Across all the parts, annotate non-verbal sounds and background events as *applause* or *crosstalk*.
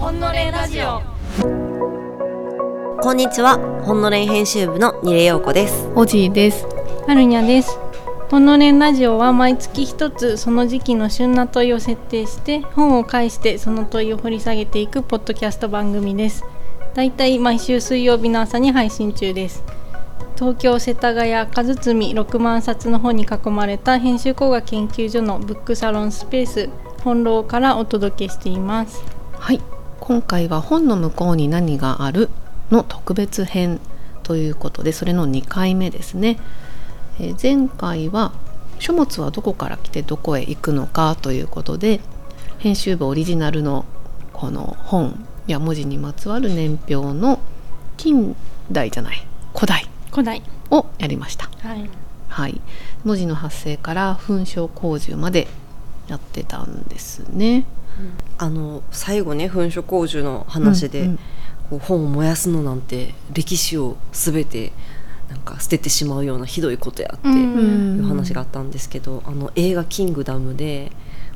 ほんのれラジオ。こんにちは、ほんのれん編集部の二礼陽子です。おじいです。はるにゃです。ほんのれんラジオは毎月一つその時期の旬な問いを設定して本を介してその問いを掘り下げていくポッドキャスト番組です。だいたい毎週水曜日の朝に配信中です東京世田谷和積6万冊の本に囲まれた編集工学研究所のブックサロンスペース本楼からお届けしています。はい、今回は本の向こうに何がある？の特別編ということで、それの2回目ですね。えー前回は書物はどこから来てどこへ行くのかということで、編集部オリジナルのこの本や文字にまつわる年表の近代じゃない古代古代をやりました。はい。はい、文字の発生から噴書工事までやってたんですね。あの最後ね、噴書工事の話で、うんうん。こう本を燃やすのなんて歴史をすべてなんか捨ててしまうようなひどいことやってうん。いう話があったんですけど、あの映画キングダムで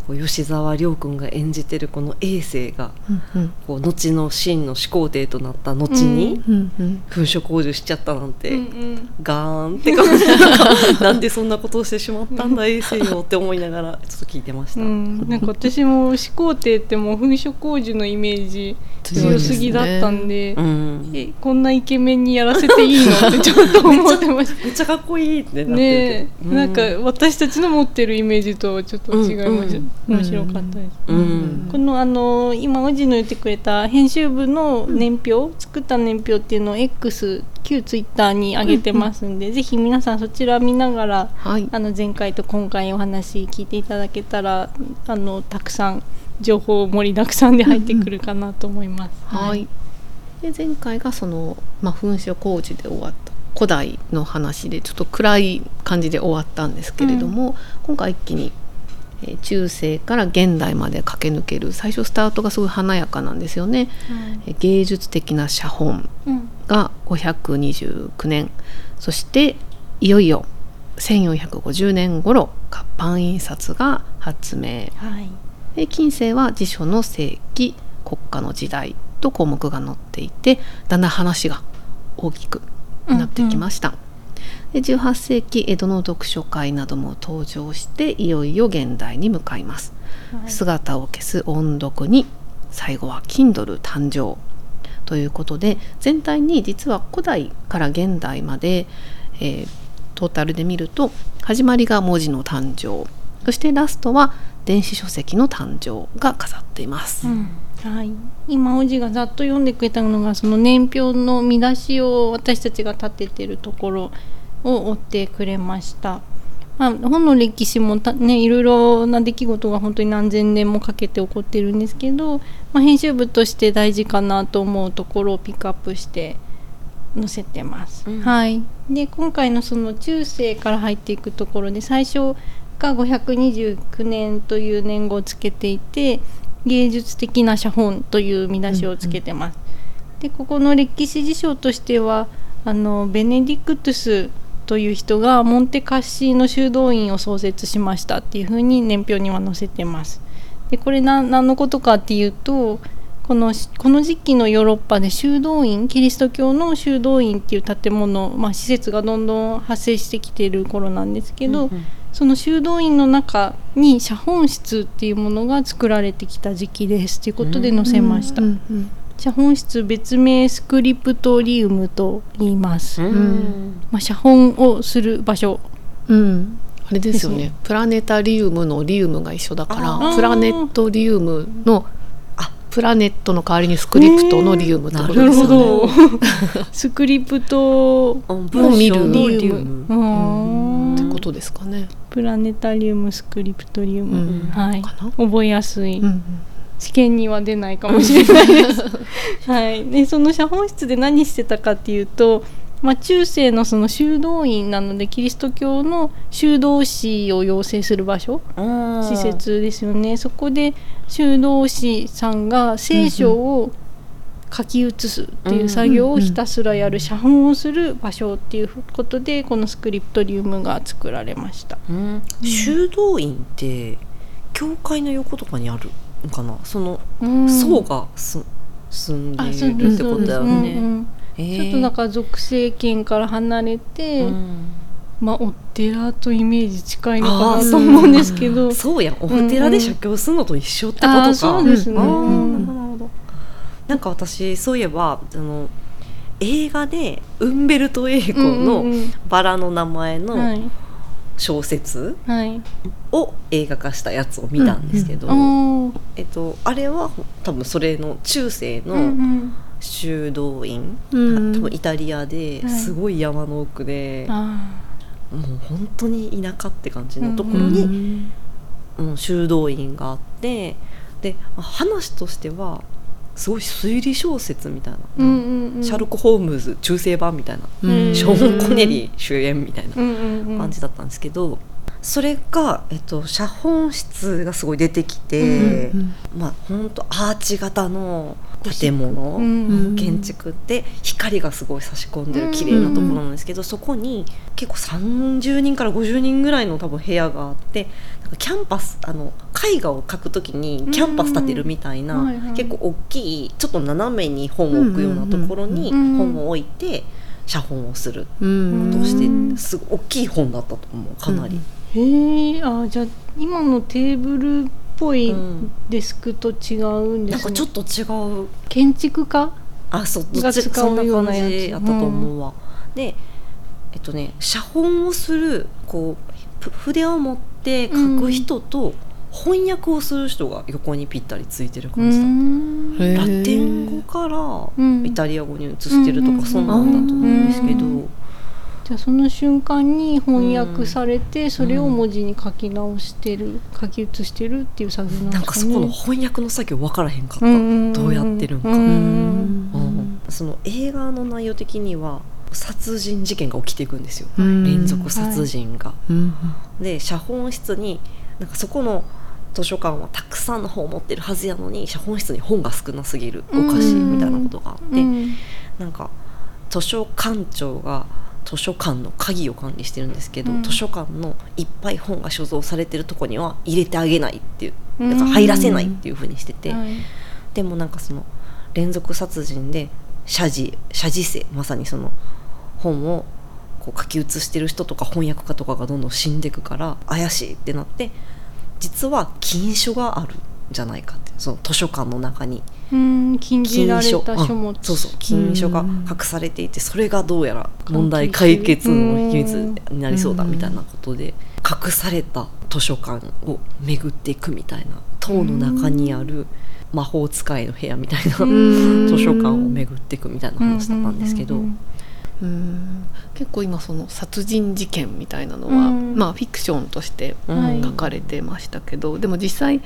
こう吉沢亮君が演じてるこの衛星がうんうん。こう後の真の始皇帝となった後にうんうん噴書工事しちゃったなんて。うんうん。ガーンって感じ。*laughs* なんでそんなことをしてしまったんだ衛星よって思いながらちょっと聞いてました、うん、なんか私も始皇帝ってもう噴書工事のイメージ強すぎだったんでうん。えこんなイケメンにやらせていいの？ってちょっと思ってましめっちゃかっこいいってなってねえけど。なんか私たちの持ってるイメージとはちょっと違いました、うん面白かったです、うん。このあの今おじの言ってくれた編集部の年表、作った年表っていうのを X 旧ツイッターに上げてますんで、ぜひ皆さんそちら見ながらはい。あの前回と今回お話聞いていただけたらあのたくさん情報盛りだくさんで入ってくるかなと思います。はい、で前回がその、まあ、噴書工事で終わった古代の話でちょっと暗い感じで終わったんですけれども、今回一気に、えー中世から現代まで駆け抜ける最初スタートがすごい華やかなんですよね。えー芸術的な写本うん。が529年。そしていよいよ1450年頃活版印刷が発明。はい。で近世は辞書の世紀国家の時代と項目が載っていてだんだん話が大きくなってきました、で18世紀江戸の読書会なども登場していよいよ現代に向かいます、はい。姿を消す音読に最後は Kindle 誕生。ということで全体に実は古代から現代まで、えートータルで見ると始まりが文字の誕生。そしてラストは電子書籍の誕生が飾っています。うん。はい、今おじがざっと読んでくれたのがその年表の見出しを私たちが立ててるところを追ってくれました。まあ、本の歴史もた、ね、いろいろな出来事が本当に何千年もかけて起こってるんですけど、まあ、編集部として大事かなと思うところをピックアップして載せてます。うんはい、で今回のその中世から入っていくところで最初が529年という年号をつけていて芸術的な写本という見出しをつけてます。でここの歴史事象としてはあのベネディクトゥスという人がモンテカッシーの修道院を創設しましたっていうふうに年表には載せてます。でこれ何何のことかっていうとこのこの時期のヨーロッパで修道院キリスト教の修道院っていう建物、まあ、施設がどんどん発生してきている頃なんですけど、その修道院の中に写本室っていうものが作られてきた時期ですということで載せました、うんうん写本室別名スクリプトリウムと言います、うん。まあ、写本をする場所。うん。あれですよね。プラネタリウムのリウムが一緒だからプラネットリウムのあプラネットの代わりにスクリプトのリウムってことですよね。ど。*laughs* スクリプトうんもう見るリウム。ムうん。ってことですかね。プラネタリウムスクリプトリウム、うん。はい。覚えやすい、うん試験には出ないかもしれないです。はい、でその写本室で何してたかっていうと、まあ、中世のその修道院なのでキリスト教の修道士を養成する場所施設ですよね。そこで修道士さんが聖書を書き写すっていう作業をひたすらやる写本をする場所っていうことでこのスクリプトリウムが作られました。うん。修道院って教会の横とかにある？のかな。そのうん。層がす住んでいるってことだよね。うんうんえー。ちょっとなんか属性圏から離れて、うん。まあお寺とイメージ近いのかなと思うんですけど。そうやん。お寺で写経するのと一緒ってことか、そうですね。なんか私そういえばあの映画でウンベルト・エイコうんのうんうん「バラの名前」のはい小説はい。を映画化したやつを見たんですけど、えっと、あれは多分それの中世うんうのん。修道院、うん。多分イタリアではい。すごい山の奥で、あもう本当に田舎って感じのところうんに、うん。うん、修道院があってで話としてはすごい推理小説みたいな、ーうんうんうん。シャーロック・ホームズ中世版みたいな、うんショーン・コネリー主演みたいなうんうんうん感じだったんですけど、それが、えっと、写本室がすごい出てきて、うんまあ本当アーチ型の建物、うん建築で光がすごい差し込んでる綺麗なところなんですけど、そこに結構30人から50人ぐらいの多分部屋があってキャンバスあの絵画を描くときにキャンバス立てるみたいな、うん。はいはい。結構大きいちょっと斜めに本を置くようなところにうん本を置いて写本をする。うん。として、うんすごい大きい本だったと思うかなり。へえあじゃあ今のテーブルっぽいうん。デスクと違うんですね。なんかちょっと違う。建築家あそうどっちが使そんなうような感やつ。じやったと思うわ、でえっとね写本をするこうふ筆を持って書く人と翻訳をする人が横にぴったりついてるう感じだった、ラテン語からうん。イタリア語に移してるとかそんなんだと思うんですけど、うんじゃあその瞬間に翻訳されて、それを文字に書き直してる書き写してるっていう作業なんなんですかね。かそこの翻訳の作業分からへんかった、うんどうやってるんか、ううん。うん。その映画の内容的には殺人事件が起きていくんですよ、うん。連続殺人が。うんで写本室になんかそこの図書館はたくさんの本を持ってるはずやのに写本室に本が少なすぎるおかしいみたいなことがあって、うん。なんか図書館長が図書館の鍵を管理してるんですけど、うん。図書館のいっぱい本が所蔵されてるとこには入れてあげないっていううん。だから入らせないっていう風にしてて、はい。でもなんかその連続殺人で写字写字生まさにその本をこう書き写してる人とか翻訳家とかがどんどん死んでいくから怪しいってなって実は禁書があるんじゃないかって。その図書館の中に。うん禁じ禁られた書物。そうそう禁書が隠されていてそれがどうやら問題解決の秘密になりそうだみたいなことで隠された図書館を巡っていくみたいな塔の中にある魔法使いの部屋みたいなうん。*laughs* 図書館を巡っていくみたいな話だったんですけど、うん。結構今その殺人事件みたいなのは、うん。まあフィクションとしてはい。書かれてましたけど、でも実際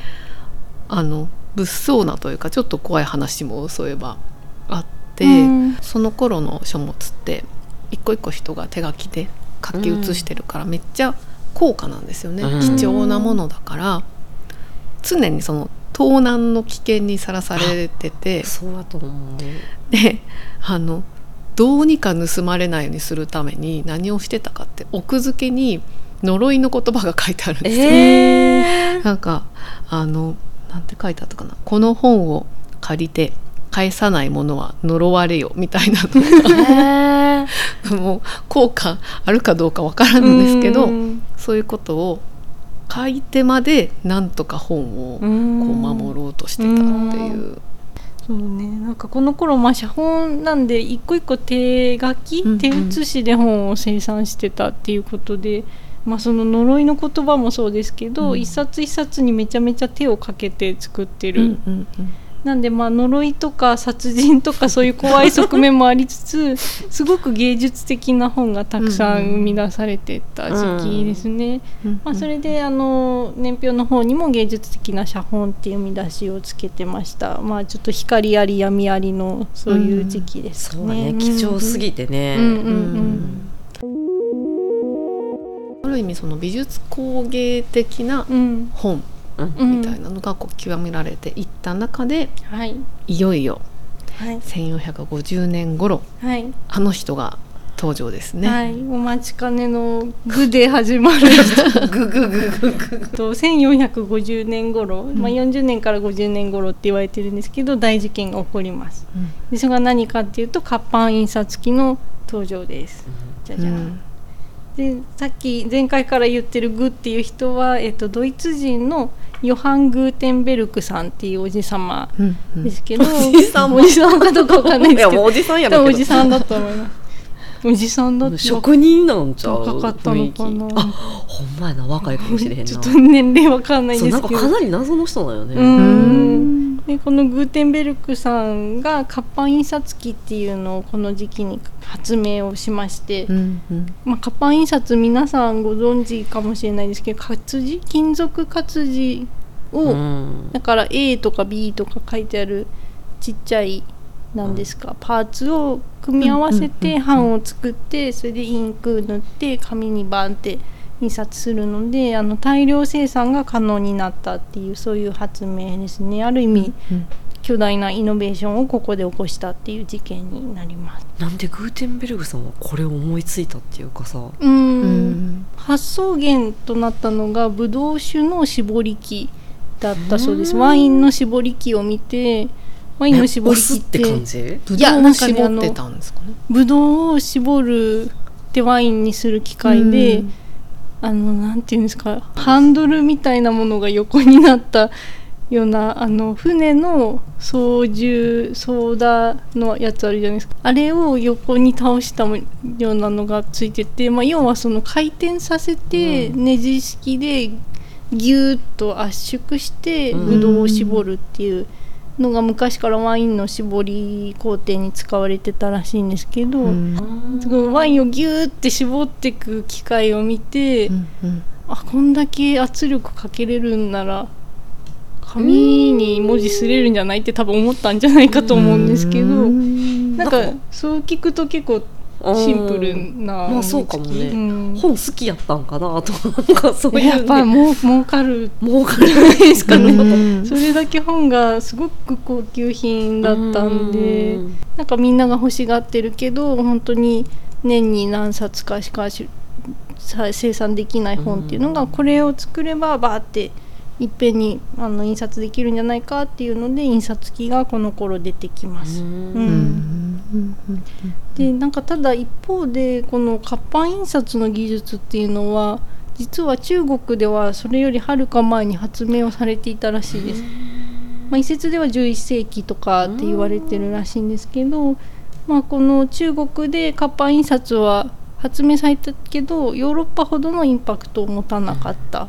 あの物騒なというかちょっと怖い話もそういえばあって、うん。その頃の書物って一個一個人が手書きで書き写してるからめっちゃ高価なんですよね、うん。貴重なものだから常にその盗難の危険にさらされててそうだと思う。であのどうにか盗まれないようにするために何をしてたかって奥付けに呪いの言葉が書いてあるんですよ。え *laughs* なんかあのなんて書いてあったかな。この本を借りて返さないものは呪われよみたいなー、の *laughs* も効果あるかどうかわからんですけど、うん。そういうことを書いてまでなんとか本をこう守ろうとしてたっていう。そうね。なんかこの頃まあ写本なんで一個一個手書き、うんうん。手写しで本を生産してたっていうことで、まあ、その呪いの言葉もそうですけど、うん。一冊一冊にめちゃめちゃ手をかけて作ってる、なんでまあ呪いとか殺人とかそういう怖い側面もありつつ *laughs* すごく芸術的な本がたくさん生み出されてた時期ですね。うん。まあ、それであの年表の方にも芸術的な写本っていう見出しをつけてました。まあちょっと光あり闇ありのそういう時期ですそうだねね。貴重すぎてね、うん。うん。うん。ある意味その美術工芸的なうん。本みたいなのがこう極められていった中ではい。いよいよはい。1450年頃はい。あの人が登場ですね。はい、お待ちかねの「グ」で始まるグググググと1450年頃、まあ、40年から50年頃って言われてるんですけど大事件が起こります。うん。でそれが何かっていうと活版印刷機の登場です。じゃじゃん、うん。でさっき前回から言ってるグっていう人は、えっと、ドイツ人のヨハン・グーテンベルクさんっていうおじ様うんうん。ですけど、おじさん。おじさんかどうかわかんないいですけどおじさんやおじさんだと思いますおじさんだって職人なんちゃう？若かったのかな。雰囲気。あほんまやな若いかもしれへんな。ちょっと年齢わかんないんですけど。なんかかなり謎の人だよね、ううん。んでこのグーテンベルクさんが活版印刷機っていうのをこの時期に発明をしまして、うんうん。まあ、活版印刷皆さんご存知かもしれないですけど活字金属活字を、うん。だから A とか B とか書いてあるちっちゃいなんですか、パーツを組み合わせてうん版を作ってそれでインク塗って紙にバンって印刷するのであの大量生産が可能になったっていうそういう発明ですね。ある意味うん巨大なイノベーションをここで起こしたっていう事件になります。なんでグーテンベルグさんはこれを思いついたっていうかさ。ううん。ん発想源となったのがブドウ酒の絞り器だったそうです。うん。ワインの絞り器を見てワインの絞り器って。て感じ？ぶいやなんかね絞ってたんですかね？ブドウを絞るってワインにする機械で、うん。あのなんていうんですかハンドルみたいなものが横になったようなあの船の操縦ソーダのやつあるじゃないですか。あれを横に倒したようなのがついてて、まあ、要はその回転させてうん。ネジ式でギューッと圧縮してうん。ブドウを絞るっていうのが昔からワインの絞り工程に使われてたらしいんですけど、うん。ワインをギューって絞っていく機械を見て、うんうんあこんだけ圧力かけれるんなら紙に文字すれるんじゃない？って多分思ったんじゃないかと思うんですけど、うん。なんかそう聞くと結構シンプルなまあそうかもね。うん。本好きやったんかなと。か *laughs* なんかそういう、ね、やっぱもう儲かる。儲かるですかね、うん。それだけ本がすごく高級品だったんでうん。なんかみんなが欲しがってるけど本当に年に何冊かしかしさ生産できない本っていうのがうん。これを作ればバーっていっぺんにあの印刷できるんじゃないかっていうので印刷機がこの頃出てきます。うんでなんかただ一方でこの活版印刷の技術っていうのは実は中国ではそれよりはるか前に発明をされていたらしいです。まあ、一説では11世紀とかって言われてるらしいんですけど、まあ、この中国で活版印刷は発明されたけどヨーロッパほどのインパクトを持たなかった、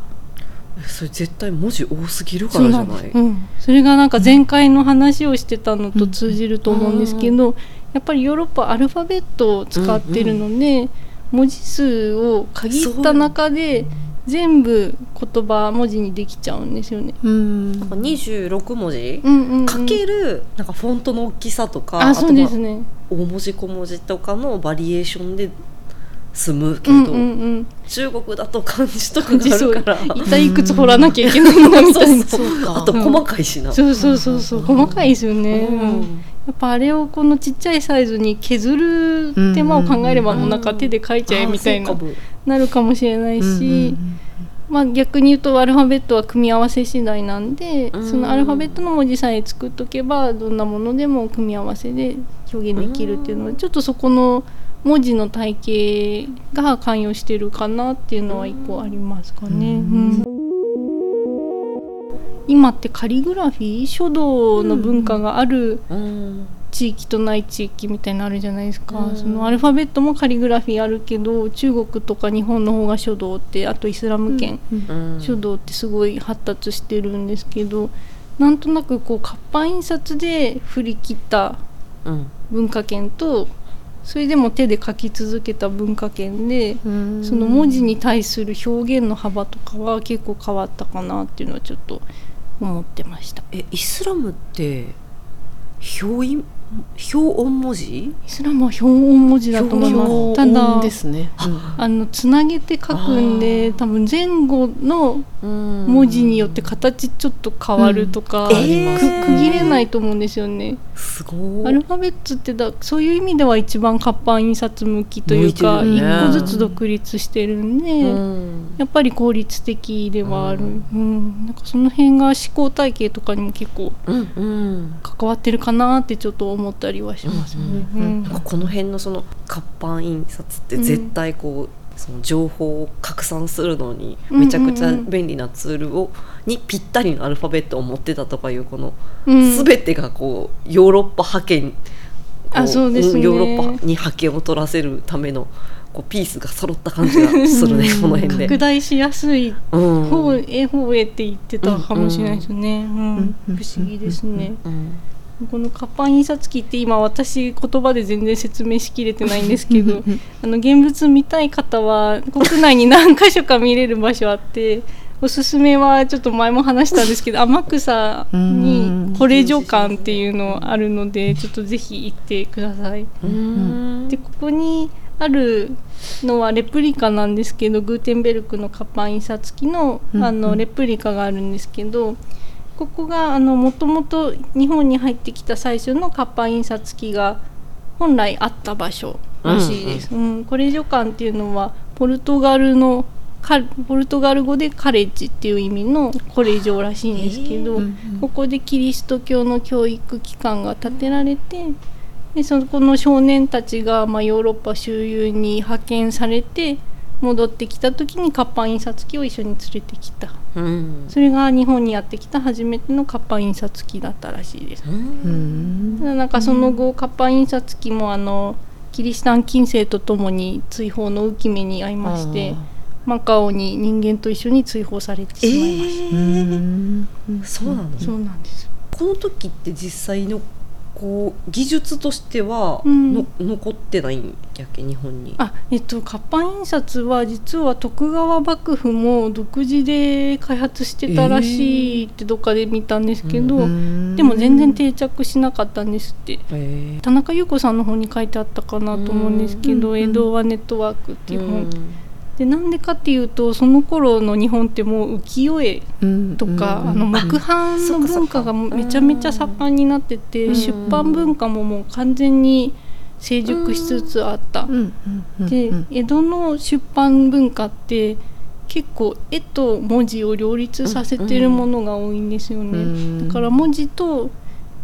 えそれ絶対文字多すぎるからじゃない？うん、それがなんか前回の話をしてたのと通じると思うんですけど、やっぱりヨーロッパはアルファベットを使ってるので、文字数を限った中で全部言葉文字にできちゃうんですよね。うん。なんか26文字、うんうんうん。かけるなんかフォントの大きさとかあそうですとね。まあ大文字小文字とかのバリエーションで済むけど、うんうんうん。中国だと漢字とかがあるから。*laughs* 一体いくつ掘らなきゃいけないのかみたいな。そうそうかあと細かいしな、そうそうそうそう。細かいですよね、うんうんやっぱあれをこのちっちゃいサイズに削る手間を考えればもうなんか手で書いちゃえみたいななるかもしれないし、うんまあ、逆に言うとアルファベットは組み合わせ次第なんで、うん。そのアルファベットの文字さえ作っとけばどんなものでも組み合わせで表現できるっていうのはちょっとそこの文字の体系が関与してるかなっていうのは一個ありますかね。うん。うん今ってカリグラフィー書道の文化があるうん。地域とない地域みたいなのあるじゃないですか、うん。そのアルファベットもカリグラフィーあるけど中国とか日本の方が書道ってあとイスラム圏、うん。うん書道ってすごい発達してるんですけどなんとなくこう活版印刷で振り切ったうん。文化圏とそれでも手で書き続けた文化圏でうん。その文字に対する表現の幅とかは結構変わったかなっていうのはちょっと思ってました。えイスラムって表意表音文字？イスラムは表音文字だと思います。ただ音ですね。あのつなげて書くんで多分前後の文文字によって形ちょっと変わるとか、うん。えー。く区切れないと思うんですよね。すごい。アルファベットってだそういう意味では一番活版印刷向きというかね。個ずつ独立してるんで、うん。やっぱり効率的ではある、ううん。なんかその辺が思考体系とかにも結構うんうん。関わってるかなってちょっと思ったりはしますね。うんうんなんかこの辺のその活版印刷って絶対こう、その情報を拡散するのにめちゃくちゃ便利なツールを、にぴったりのアルファベットを持ってたとかいうこのうん。全てがこうヨーロッパ覇権こあそうですね。んヨーロッパに覇権を取らせるためのこうピースが揃った感じがするねこの辺で。拡大しやすいうん。方へ方へって言ってたかもしれないですね。うん。不思議ですね。うんこの活版印刷機って今私言葉で全然説明しきれてないんですけどあの現物見たい方は国内に何箇所か見れる場所あっておすすめはちょっと前も話したんですけど天草にコレ女館っていうのあるのでちょっとぜひ行ってください。うん。でここにあるのはレプリカなんですけどグーテンベルクの活版印刷機のあのレプリカがあるんですけどここがあのもともと日本に入ってきた最初の活版印刷機が本来あった場所らしいです。うんコレジョ館っていうのはポルトガルのカポルトガル語でカレッジっていう意味のコレジョらしいんですけど、うんここでキリスト教の教育機関が建てられてでそこの少年たちが、まあ、ヨーロッパ周遊に派遣されて戻ってきた時に活版印刷機を一緒に連れてきた。うん。それが日本にやってきた初めての活版印刷機だったらしいです。うん。ただなんかその後活版印刷機もあのキリシタン近世とともに追放の浮き目に遭いましてマカオに人間と一緒に追放されてしまいました。うん。そうなの、そうなんです。この時って実際のこう技術としてはうん。の、残ってないんやっけ日本に。あえっと活版印刷は実は徳川幕府も独自で開発してたらしいってどっかで見たんですけど、うん。でも全然定着しなかったんですって。へ田中優子さんの方に書いてあったかなと思うんですけど「うん。江戸はネットワーク」ってえいう本、でなんでかっていうとその頃の日本ってもう浮世絵うん。とか、うん。あの木版の文化がめちゃめちゃ盛んになってて、うん。出版文化ももう完全に成熟しつつあった。でうん。江戸の出版文化って結構絵と文字を両立させてるものが多いんですよね、うん。だから文字と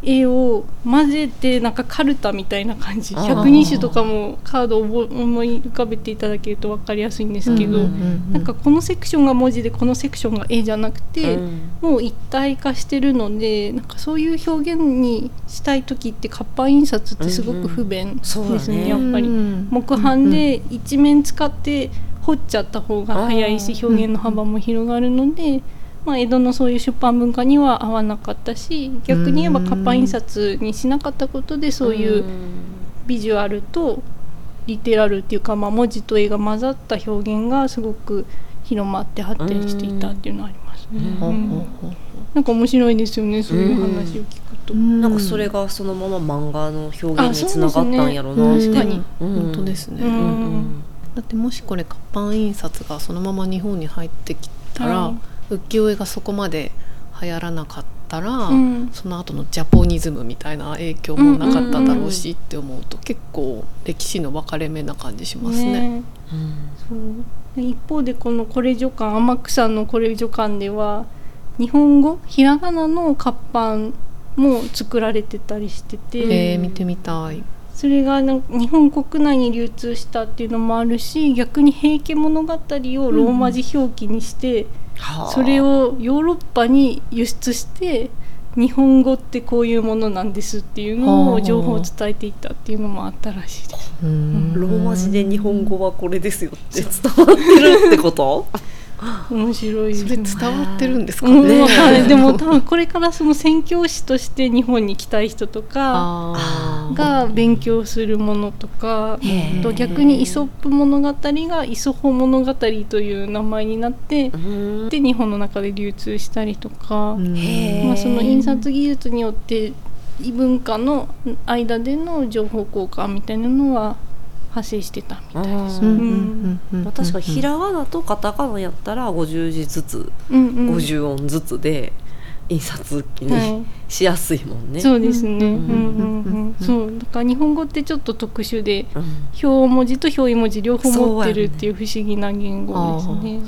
絵を混ぜてなんかカルタみたいな感じ。あー。百人種とかもカードを思い浮かべていただけると分かりやすいんですけど、うんうんなんかこのセクションが文字でこのセクションが絵じゃなくて、うん。もう一体化してるのでなんかそういう表現にしたい時って活版印刷ってすごく不便そうだですね,、ね。やっぱり。木版で一面使って彫っちゃった方が早いし表現の幅も広がるので、まあ、江戸のそういう出版文化には合わなかったし逆に言えば活版印刷にしなかったことでそういうビジュアルとリテラルっていうか、まあ、文字と絵が混ざった表現がすごく広まって発展していたっていうのはありますね。なんか面白いですよねそういう話を聞くと。なんかそれがそのまま漫画の表現につながったんやろうな確かに。うん。本当ですね、だってもしこれ活版印刷がそのまま日本に入ってきたら、はい浮世絵がそこまで流行らなかったら、うん。その後のジャポニズムみたいな影響もなかっただろうしって思うと、結構歴史の分かれ目な感じしますね。うん。そう。で一方でこのコレ女館天草のコレ女館では日本語ひらがなの活版も作られてたりしてて、えー見てみたい。それがなんか日本国内に流通したっていうのもあるし逆に「平家物語」をローマ字表記にして、はあそれをヨーロッパに輸出して日本語ってこういうものなんですっていうのはあを情報を伝えていったっていうのもあったらしいです。うん。ローマ字で日本語はこれですよって伝わってるってこと？面白い。ですそれ伝わってるんですかうん。ね。わかんでも多分これからその宣教師として日本に来たい人とかが勉強するものとかと逆にイソップ物語がイソホ物語という名前になってうん。で日本の中で流通したりとか、まあ、その印刷技術によって異文化の間での情報交換みたいなのは発生してたみたいです。うん。うん。まあ、確かひらがなとカタカナやったら50字ずつ、うんうん。50音ずつで印刷機はいにしやすいもんね。そうですね。うん。ん。うん。うん。そう。だから日本語ってちょっと特殊でうん。表文字と表意文字両方持ってるっていう不思議な言語ですね。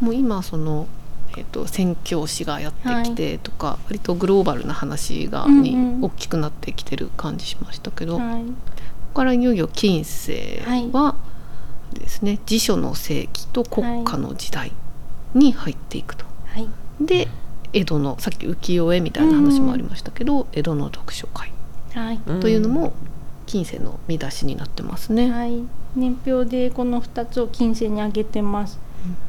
もう今その、えっと宣教師がやってきてとか、割とグローバルな話が、うんうんに大きくなってきてる感じしましたけど、こはい。こからいよいよ近世はですね、辞書の世紀と国家の時代に入っていくと。はい。で江戸のさっき浮世絵みたいな話もありましたけど、江戸の読書会はい。うんというのも近世の見出しになってますね。はい。年表でこの2つを近世に挙げてます。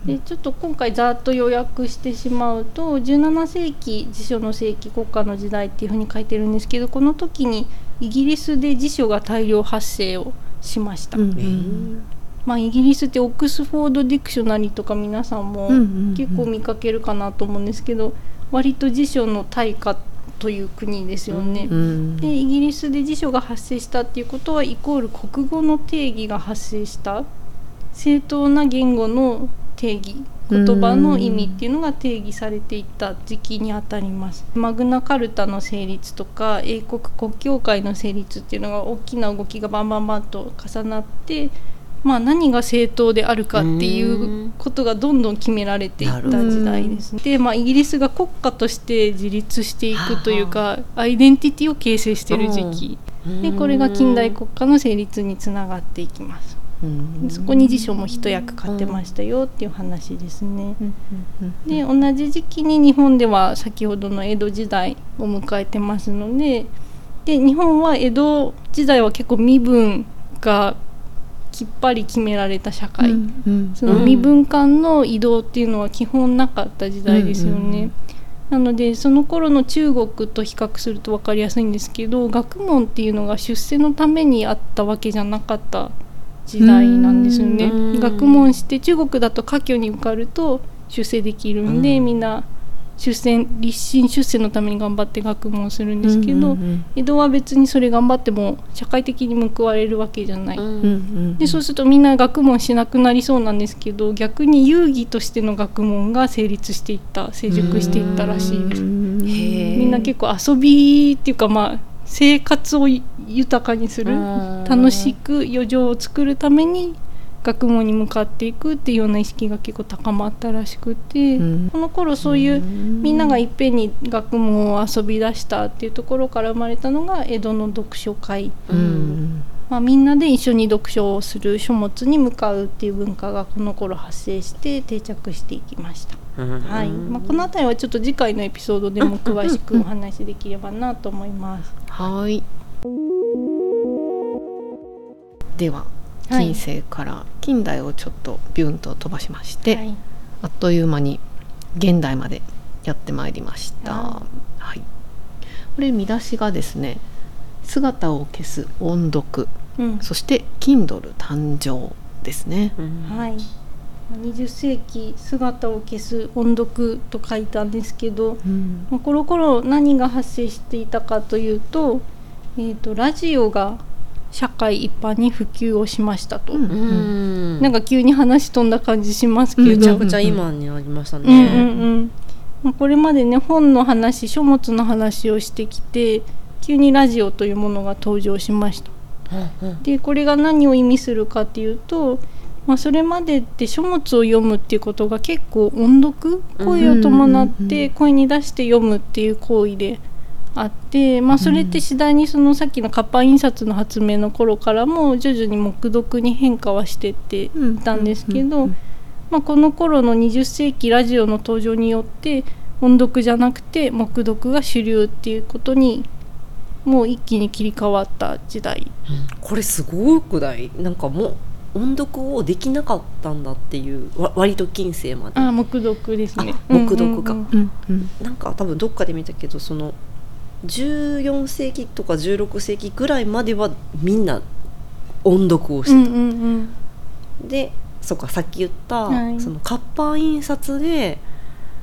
でちょっと今回ざっと予約してしまうと17世紀辞書の世紀国家の時代っていうふうに書いてるんですけどこの時にイギリスで辞書が大量発生をしました、うんえーまあイギリスって Oxford Dictionary とか皆さんも結構見かけるかなと思うんですけど割と辞書の大家という国ですよね、うん。でイギリスで辞書が発生したっていうことはイコール国語の定義が発生した。正当な言語の定義言葉の意味っていうのが定義されていった時期にあたります。マグナカルタの成立とか英国国教会の成立っていうのが大きな動きがバンバンバンと重なって、まあ、何が正当であるかっていうことがどんどん決められていった時代ですね。で、まあ、イギリスが国家として自立していくというかアイデンティティを形成している時期でこれが近代国家の成立につながっていきます。うん。そこに辞書も一役買ってましたよっていう話ですね。で同じ時期に日本では先ほどの江戸時代を迎えてますのでで日本は江戸時代は結構身分がきっぱり決められた社会、うんその身分間の移動っていうのは基本なかった時代ですよね。なのでその頃の中国と比較すると分かりやすいんですけど学問っていうのが出世のためにあったわけじゃなかった時代なんですよねうん。学問して中国だと科挙に受かると出世できるんで、うんみんな出世立身出世のために頑張って学問するんですけど、うんうん江戸は別にそれ頑張っても社会的に報われるわけじゃない。うんうんでそうするとみんな学問しなくなりそうなんですけど逆に遊戯としての学問が成立していった成熟していったらしいです。みんな結構遊びっていうかまあ生活を豊かにするうん。楽しく余剰を作るために学問に向かっていくっていうような意識が結構高まったらしくて、うん。この頃そういうみんながいっぺんに学問を遊び出したっていうところから生まれたのが江戸の読書会。うん。まあ、みんなで一緒に読書をする書物に向かうっていう文化がこの頃発生して定着していきました、うんはい。まあ、この辺りはちょっと次回のエピソードでも詳しくお話しできればなと思います。はい。でははい。近世から近代をちょっとビュンと飛ばしまして、はい。あっという間に現代までやってまいりました。ははい。これ見出しがですね、姿を消す音読、うん。そして Kindle 誕生ですね。うんはい、20世紀姿を消す音読と書いたんですけど、うん。まあこの頃何が発生していたかというと,、えー、とラジオが社会一般に普及をしましたと、うん。うん。なんか急に話飛んだ感じしますけど、うん。めちゃくちゃ今にありましたうんうんね。うん。まあこれまでね本の話書物の話をしてきて急にラジオというものが登場しました。うんうん。でこれが何を意味するかっていうと、まあ、それまでって書物を読むっていうことが結構音読声を伴って声に出して読むっていう行為であって、まあ、それって次第にそのさっきの活版印刷の発明の頃からも徐々に黙読に変化はしてっていたんですけど、まあ、この頃の20世紀ラジオの登場によって音読じゃなくて黙読が主流っていうことにもう一気に切り替わった時代。これすごくない？なんかもう音読をできなかったんだっていうわ割と近世まで。あ黙読ですね。あ黙読か。うんなんか多分どっかで見たけどその14世紀とか16世紀ぐらいまではみんな音読をしてた、うんうんうん。でそうかさっき言った、はい。その活版印刷で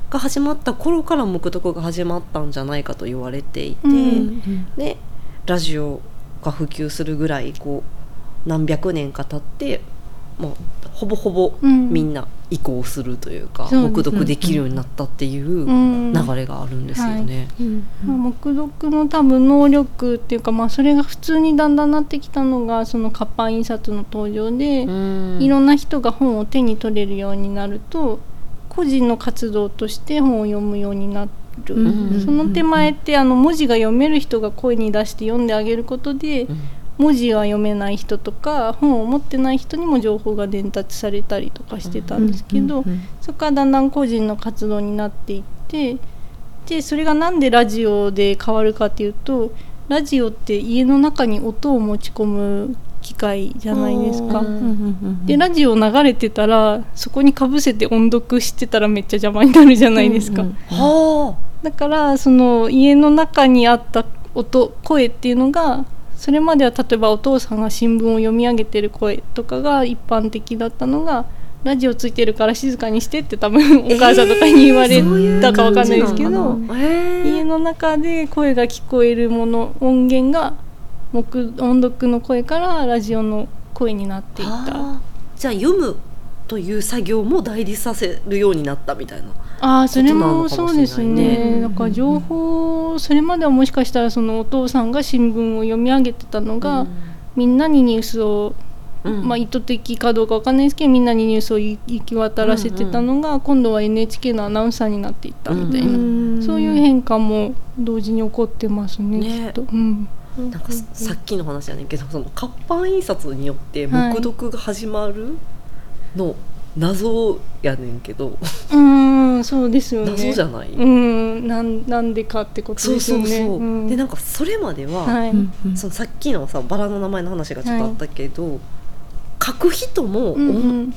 が始まった頃から黙読が始まったんじゃないかと言われていて、うん。でラジオが普及するぐらいこう何百年か経って、まあ、ほぼほぼうん。みんな移行するというか、そうです黙読できるようになったっていううん。流れがあるんですよね。まあ、黙読の多分能力っていうか、まあ、それが普通にだんだんなってきたのがその活版印刷の登場で、うん。いろんな人が本を手に取れるようになると個人の活動として本を読むようになる、うん。その手前ってあの文字が読める人が声に出して読んであげることでうん文字は読めない人とか本を持ってない人にも情報が伝達されたりとかしてたんですけど、そこからだんだん個人の活動になっていってでそれがなんでラジオで変わるかっていうとラジオって家の中に音を持ち込む機械じゃないですか。うんでラジオ流れてたらそこにかぶせて音読してたらめっちゃ邪魔になるじゃないですか。はだからその家の中にあった音声っていうのがそれまでは例えばお父さんが新聞を読み上げてる声とかが一般的だったのがラジオついてるから静かにしてって多分お母さんとかに言われたかわかんないですけど、あ、へー家の中で声が聞こえるもの音源が黙音読の声からラジオの声になっていた。あーじゃあ読むという作業も代理させるようになったみたいな。ああそれもそうですね。ね。だから情報それまではもしかしたらそのお父さんが新聞を読み上げてたのが、みんなにニュースを、うん。まあ、意図的かどうかわかんないですけどみんなにニュースを行き渡らせてたのが、今度は NHK のアナウンサーになっていったみたいな、うん。そういう変化も同時に起こってますねね。きっと。うん。なんかささっきの話やねんけどその活版印刷によってはい。黙読が始まるの謎やねんけど、うんそうですよね。謎じゃない、うん。なんなんでかってことそうですよね。そうそう、ん。でなんかそれまでは、はい、そのさっきのさバラの名前の話がちょっとあったけど、書く人も、うんうん。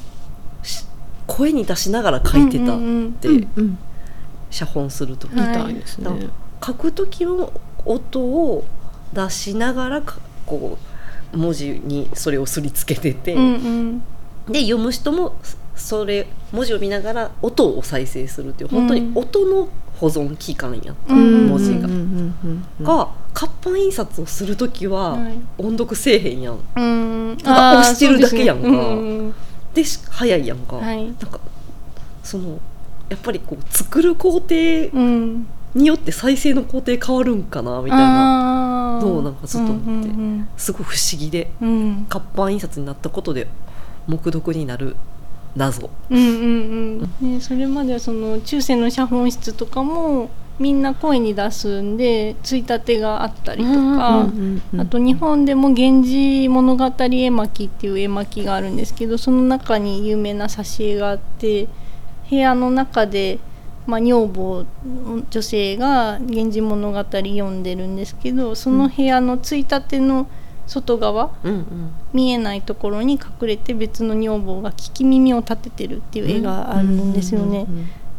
し声に出しながら書いてたっうんうんうんて、写本する時、はいみた。いですね。書く時の音を出しながらかこう文字にそれをすりつけてて、うんうん。で読む人もそれ文字を見ながら音を再生するっていう本当に音の保存期間やった、うん。文字が。がが活版印刷をする時ははい。音読せえへんやん。うん。ただ押してるだけやんか。ですね。うんでし早いやんか。はい。なんかそのやっぱりこう作る工程うん。によって再生の工程変わるんかなみたいな。のをなんかずっと思って。うんすごい不思議で。活版印刷になったことで黙読になる謎。うんうんうんね、それまではその中世の写本室とかもみんな声に出すんでついたてがあったりとか、あと日本でも「源氏物語絵巻」っていう絵巻があるんですけどその中に有名な挿絵があって部屋の中で、まあ、女房女性が「源氏物語」読んでるんですけどその部屋のついたての外側、うんうん。見えないところに隠れて別の女房が聞き耳を立ててるっていう絵があるんですよね。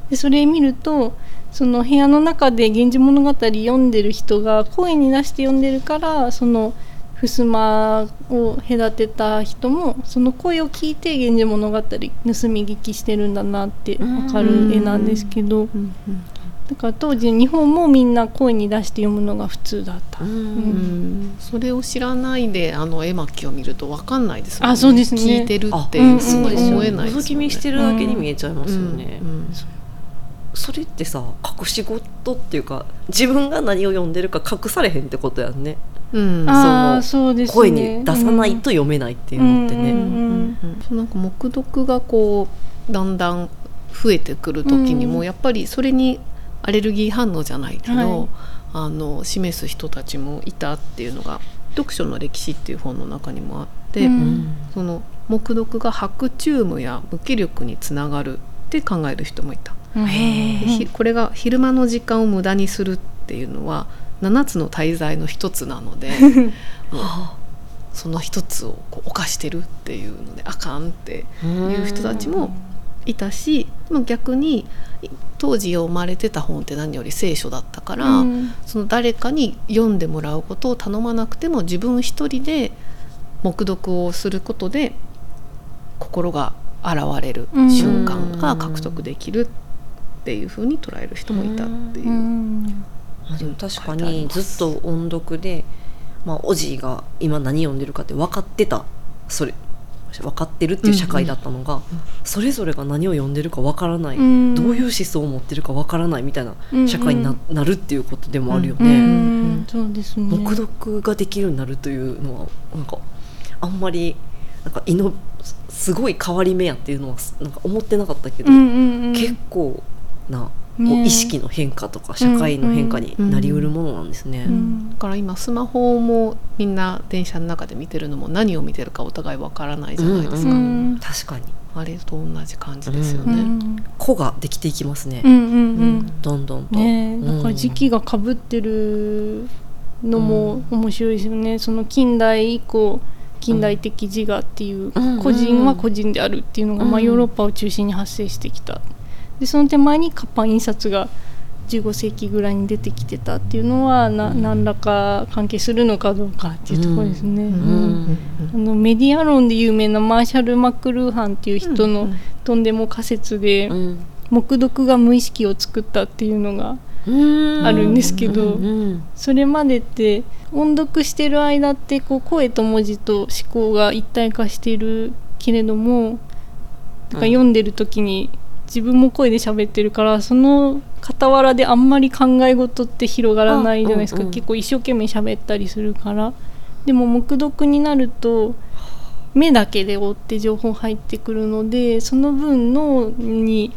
でそれ見るとその部屋の中で「源氏物語」読んでる人が声に出して読んでるからその襖を隔てた人もその声を聞いて「源氏物語」盗み聞きしてるんだなって分かる絵なんですけどだから当時日本もみんな声に出して読むのが普通だった。うん。それを知らないであの絵巻を見るとわかんないですもんあそうですね。聞いてるってすよ思えない覗き見してるだけに見えちゃいますよね。うん。それってさ隠し事っていうか自分が何を読んでるか隠されへんってことやんね。うん。そうですね。声に出さないと読めないっていうのってね、うんうんそうなんか黙読がこうだんだん増えてくる時にも、うん。やっぱりそれにアレルギー反応じゃないけど、はい。あの示す人たちもいたっていうのが「読書の歴史」っていう本の中にもあって、うん。その黙読が白チュームや無気力につながるって考える人もいた。これが昼間の時間を無駄にするっていうのは7つの大罪の一つなので *laughs* もうその一つをこう犯してるっていうのであかんっていう人たちもいたしでも逆にい当時読まれてた本って何より聖書だったから、うん。その誰かに読んでもらうことを頼まなくても自分一人で黙読をすることで心が現れる瞬間が獲得できるっっていうふうに捉える人もいたっていう。うん。まあでも確かに。ずっと音読で、まあ、おじいが今何読んでるかって分かってた。それ分かってるっていう社会だったのが、それぞれが何を読んでるか分からない、うん。どういう思想を持ってるか分からないみたいなうん社会にな,、なるっていうことでもあるようね。んそうですね。黙読ができるようになるというのはなんかあんまりなんかイノすごい変わり目やっていうのはなんか思ってなかったけど、うんうんうん。結構なね意識の変化とか社会の変化になりうるものなんですね。うんだから今スマホもみんな電車の中で見てるのも何を見てるかお互いわからないじゃないですか、うん確かに。あれと同じ感じですよね。うん子ができていきますね、うんうんうん。どんどんと。ねだから時期がかぶってるのも面白いですよね、その近代以降近代的自我っていう、うん。個人は個人であるっていうのが、まあ、うん。ヨーロッパを中心に発生してきたでその手前に活版印刷が15世紀ぐらいに出てきてたっていうのはな何らか関係するのかどうかっていうところですね。うん。ん。あのメディア論で有名なマーシャル・マクルーハンっていう人のうん。とんでも仮説で、うん。黙読が無意識を作ったっていうのがうん。あるんですけどうんうんそれまでって音読してる間ってこう声と文字と思考が一体化しているけれどもなん。か読んでる時に自分も声で喋ってるからその傍らであんまり考え事って広がらないじゃないですか、あうんうん結構一生懸命喋ったりするから。でも黙読になると目だけで追って情報入ってくるのでその分脳に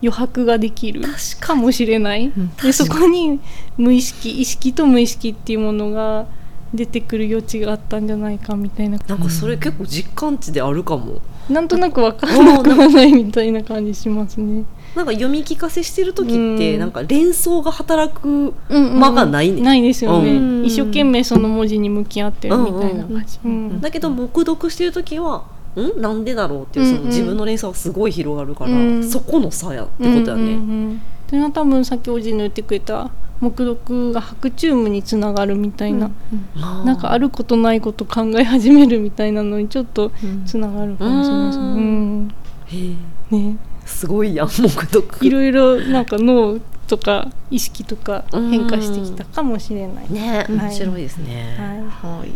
余白ができるかもしれない、ん。でそこに無意識意識と無意識っていうものが出てくる余地があったんじゃないかみたいな。なんかそれ結構実感値であるかも。なんとなく分からなくはないみたいな感じしますね。なんか読み聞かせしてる時って、うん。なんか連想が働くうんうん間がないね。ないですよね、うん。一生懸命その文字に向き合ってるみたいな感じ、うんうんうん。だけど黙読してる時はん？なんでだろうっていうそのうんうん自分の連想がすごい広がるから、うんそこの差やってことやね。うんうんうんそれは多分さっきおじの言ってくれた黙読が白チュームにつながるみたいな、まなんかあることないこと考え始めるみたいなのにちょっとうん。つながるかもしれないです。ね。ううん。へえ。ね。すごいやん黙読。いろいろなんか脳とか意識とか変化してきたかもしれない。ねうん面白いですね。ははい。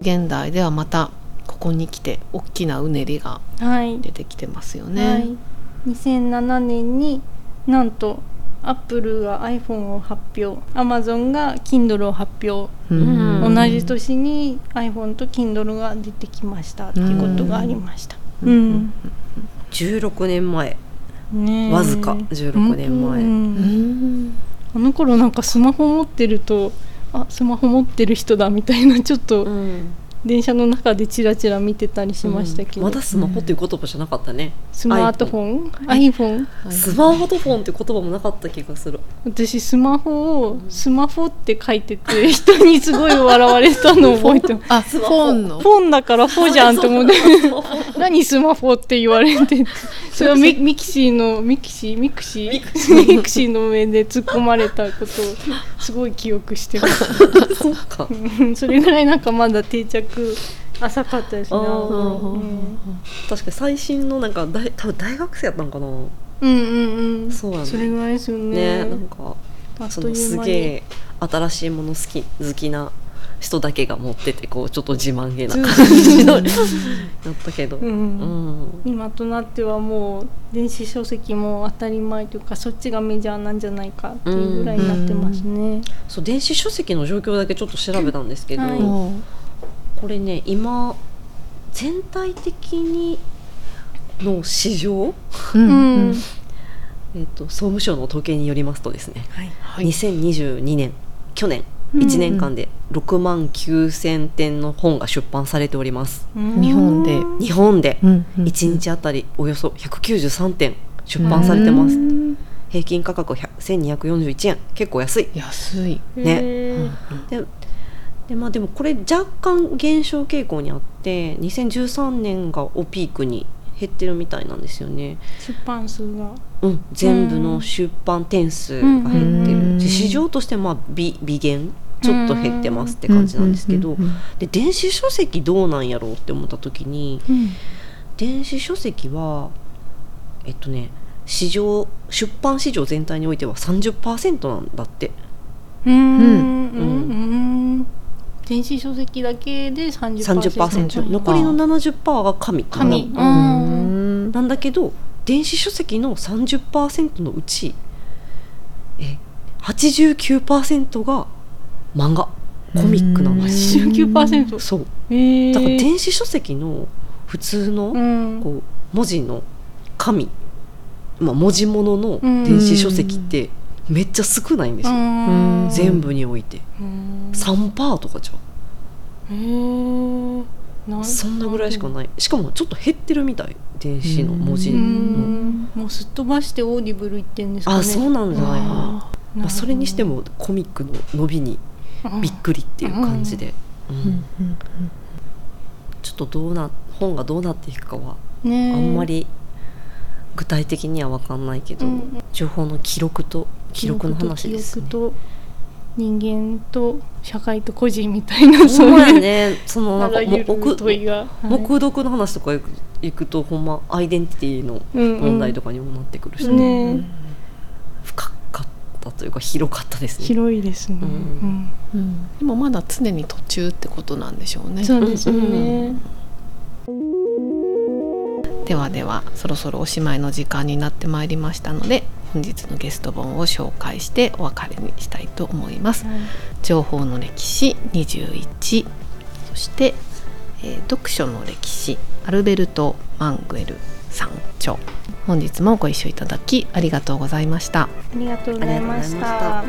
現代ではまたここに来て大きなうねりがい、はい。出てきてますよはね。い、2007年になんとアップルが iPhone を発表 Amazon が Kindle を発表、うん。同じ年に iPhone と Kindle が出てきましたっていうことがありました。ううん。ん16年前。ねえ。わずか。16年前。うんうん。あの頃なんかスマホ持ってるとあスマホ持ってる人だみたいなちょっとうん電車の中でチラチラ見てたりしましたけど、まだスマホっていう言葉じゃなかったね。スマートフォン？iPhone スマートフォンって言葉もなかった気がする。私スマホをスマホって書いてて人にすごい笑われたのを覚えてます。*laughs* あ、フスマホ。ォンの。フォンだからフォじゃんと思って。*laughs* 何スマホって言われて *laughs* それはミミキシーのミキシー？ミクシー？ミミクシーの上で突っ込まれたことをすごい記憶してます。そうか。うん。それぐらいなんかまだ定着浅かったですねうん確かに最新のなんか大多分大学生やったんかな？うんうんうん。そうやねそれぐらいですよね。ねなんかそのすげえ新しいもの好き好きな人だけが持っててこうちょっと自慢げな感じのだ *laughs* ったけど。ううん。ん。今となってはもう電子書籍も当たり前というかそっちがメジャーなんじゃないかっていうぐらいになってますね。そう電子書籍の状況だけちょっと調べたんですけど、はい。うんこれね今全体的にの市場、ううん。ん、えっと総務省の統計によりますとですね、はい、はい。2022年去年うん。1年間で6万9,000点の本が出版されております。日本で。日本で。うんうん1日あたりおよそ193点出版されてます。うん。平均価格100 1241円。結構安い。安い。ね。へー。ででまあでもこれ若干減少傾向にあって2013年がをピークに減ってるみたいなんですよね、出版数が。うん、全部の出版点数が減ってうんる。で市場としてまあ微微減ちょっと減ってますって感じなんですけどで電子書籍どうなんやろうって思った時にうん。電子書籍はえっとね市場出版市場全体においては30%なんだって。うーん。うん。うん電子書籍だけで30% 30%残りの70%が紙紙ううん。ん。なんだけど電子書籍の30%のうちえ89%が漫画。コミックなのよ89%そう。えー、だから電子書籍の普通のうん。こう文字の紙、まあ、文字物の電子書籍ってめっちゃ少ないんですよ、うん。全部において。うん。3%とかじゃんそんなぐらいしかない。しかもちょっと減ってるみたい。電子の文字もうすっ飛ばして Audible 行ってんですかね。あそうなんじゃない。かな、まあ、それにしてもコミックの伸びにびっくりっていう感じで、ちょっとどうな本がどうなっていくかはあんまり具体的には分かんないけど、うん。情報の記録と記録の話ですね記録と人間と社会と個人みたいなほそういうねそのなんか黙読 *laughs* の話とか行く行くとほんまアイデンティティのうんうん。問題とかにもなってくるし、ね。深かったというか広かったですね。広いですね、うん。うん。うん。でもまだ常に途中ってことなんでしょうね。そうですよね、ではではそろそろおしまいの時間になってまいりましたので本日のゲスト本を紹介してお別れにしたいと思います。はい、情報の歴史21そして、えー、読書の歴史アルベルト・マングエルさん本日もご一緒いただきありがとうございました。ありがとうございました。